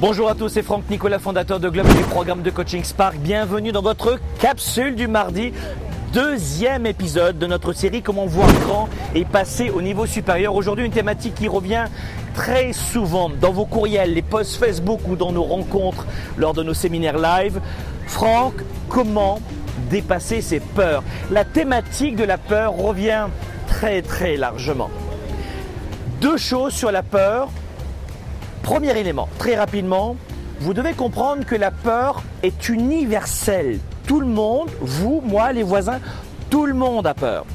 Bonjour à tous, c'est Franck Nicolas, fondateur de Globe et du programme de coaching Spark. Bienvenue dans votre capsule du mardi, deuxième épisode de notre série Comment voir grand et passer au niveau supérieur. Aujourd'hui, une thématique qui revient très souvent dans vos courriels, les posts Facebook ou dans nos rencontres lors de nos séminaires live. Franck, comment dépasser ses peurs? La thématique de la peur revient très très largement. Deux choses sur la peur. Premier élément, très rapidement, vous devez comprendre que la peur est universelle. Tout le monde, vous, moi, les voisins, tout le monde a peur.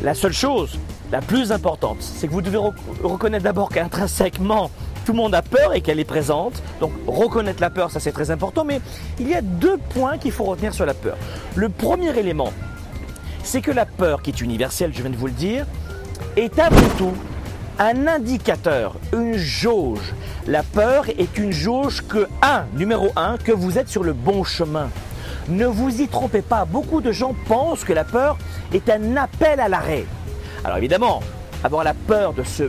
La seule chose, la plus importante, c'est que vous devez reconnaître d'abord qu'intrinsèquement, tout le monde a peur et qu'elle est présente. Donc reconnaître la peur, ça c'est très important. Mais il y a deux points qu'il faut retenir sur la peur. Le premier élément, c'est que la peur, qui est universelle, je viens de vous le dire, est avant tout un indicateur, une jauge. La peur est une jauge que, un, numéro un, que vous êtes sur le bon chemin. Ne vous y trompez pas, beaucoup de gens pensent que la peur est un appel à l'arrêt. Alors évidemment, avoir la peur de se,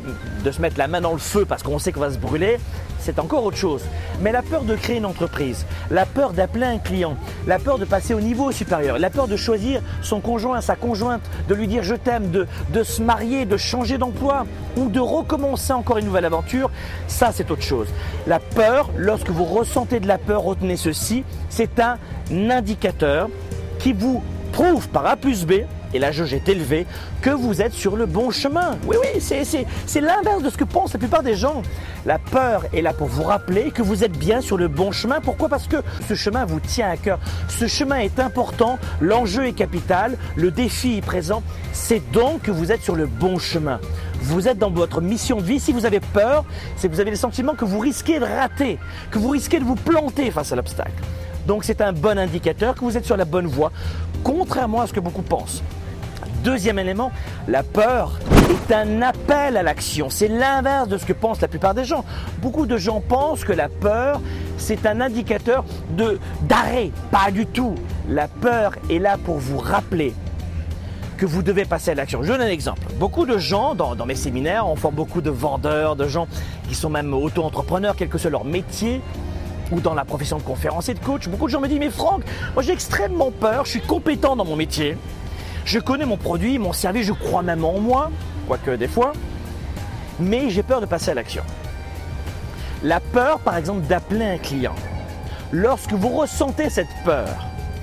mettre la main dans le feu parce qu'on sait qu'on va se brûler, c'est encore autre chose. Mais la peur de créer une entreprise, la peur d'appeler un client, la peur de passer au niveau supérieur, la peur de choisir son conjoint, sa conjointe, de lui dire je t'aime, de, de se marier, de changer d'emploi ou de recommencer encore une nouvelle aventure, ça c'est autre chose. La peur, lorsque vous ressentez de la peur, retenez ceci, c'est un indicateur qui vous prouve par A plus B et la jauge est élevée, que vous êtes sur le bon chemin. Oui, oui, c'est l'inverse de ce que pensent la plupart des gens. La peur est là pour vous rappeler que vous êtes bien sur le bon chemin. Pourquoi? Parce que ce chemin vous tient à cœur. Ce chemin est important, l'enjeu est capital, le défi est présent. C'est donc que vous êtes sur le bon chemin. Vous êtes dans votre mission de vie. Si vous avez peur, c'est que vous avez le sentiment que vous risquez de rater, que vous risquez de vous planter face à l'obstacle. Donc c'est un bon indicateur que vous êtes sur la bonne voie, contrairement à ce que beaucoup pensent. Deuxième élément, la peur est un appel à l'action. C'est l'inverse de ce que pensent la plupart des gens. Beaucoup de gens pensent que la peur, c'est un indicateur d'arrêt. Pas du tout. La peur est là pour vous rappeler que vous devez passer à l'action. Je donne un exemple. Beaucoup de gens dans, mes séminaires, on forme beaucoup de vendeurs, de gens qui sont même auto-entrepreneurs, quel que soit leur métier, ou dans la profession de conférencier, de coach. Beaucoup de gens me disent, mais Franck, moi j'ai extrêmement peur, je suis compétent dans mon métier. Je connais mon produit, mon service, je crois même en moi, quoique des fois, mais j'ai peur de passer à l'action. La peur, par exemple, d'appeler un client. Lorsque vous ressentez cette peur,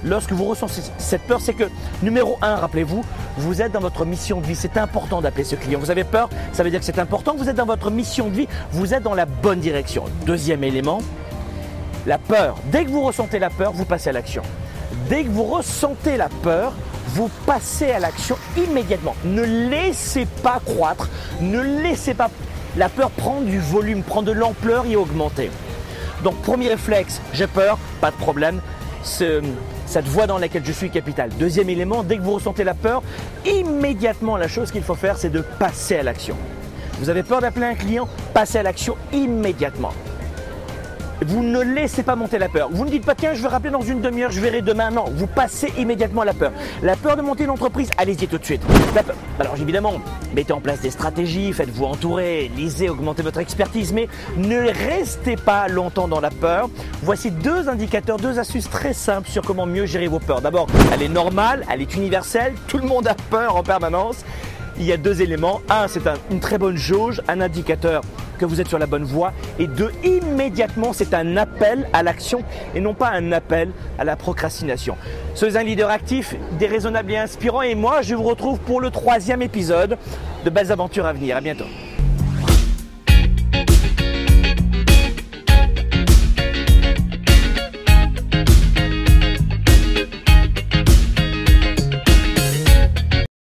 lorsque vous ressentez cette peur, c'est que, numéro un, rappelez-vous, vous êtes dans votre mission de vie. C'est important d'appeler ce client. Vous avez peur, ça veut dire que c'est important. Vous êtes dans votre mission de vie, vous êtes dans la bonne direction. Deuxième élément, la peur. Dès que vous ressentez la peur, vous passez à l'action. Dès que vous ressentez la peur, vous passez à l'action immédiatement. Ne laissez pas croître, ne laissez pas la peur prendre du volume, prendre de l'ampleur et augmenter. Donc premier réflexe, j'ai peur, pas de problème. cette voie dans laquelle je suis capitale. Deuxième élément, dès que vous ressentez la peur, immédiatement la chose qu'il faut faire, c'est de passer à l'action. Vous avez peur d'appeler un client, passez à l'action immédiatement. Vous ne laissez pas monter la peur. Vous ne dites pas tiens, je vais rappeler dans une demi-heure, je verrai demain. Non, vous passez immédiatement la peur. La peur de monter une entreprise, allez-y tout de suite. Alors évidemment, mettez en place des stratégies, faites-vous entourer, lisez, augmentez votre expertise, mais ne restez pas longtemps dans la peur. Voici deux indicateurs, deux astuces très simples sur comment mieux gérer vos peurs. D'abord, elle est normale, elle est universelle, tout le monde a peur en permanence. Il y a deux éléments. Un, c'est une très bonne jauge, un indicateur que vous êtes sur la bonne voie. Et deux, immédiatement, c'est un appel à l'action et non pas un appel à la procrastination. Soyez un leader actif, déraisonnable et inspirant. Et moi, je vous retrouve pour le troisième épisode de Belles Aventures à venir. À bientôt.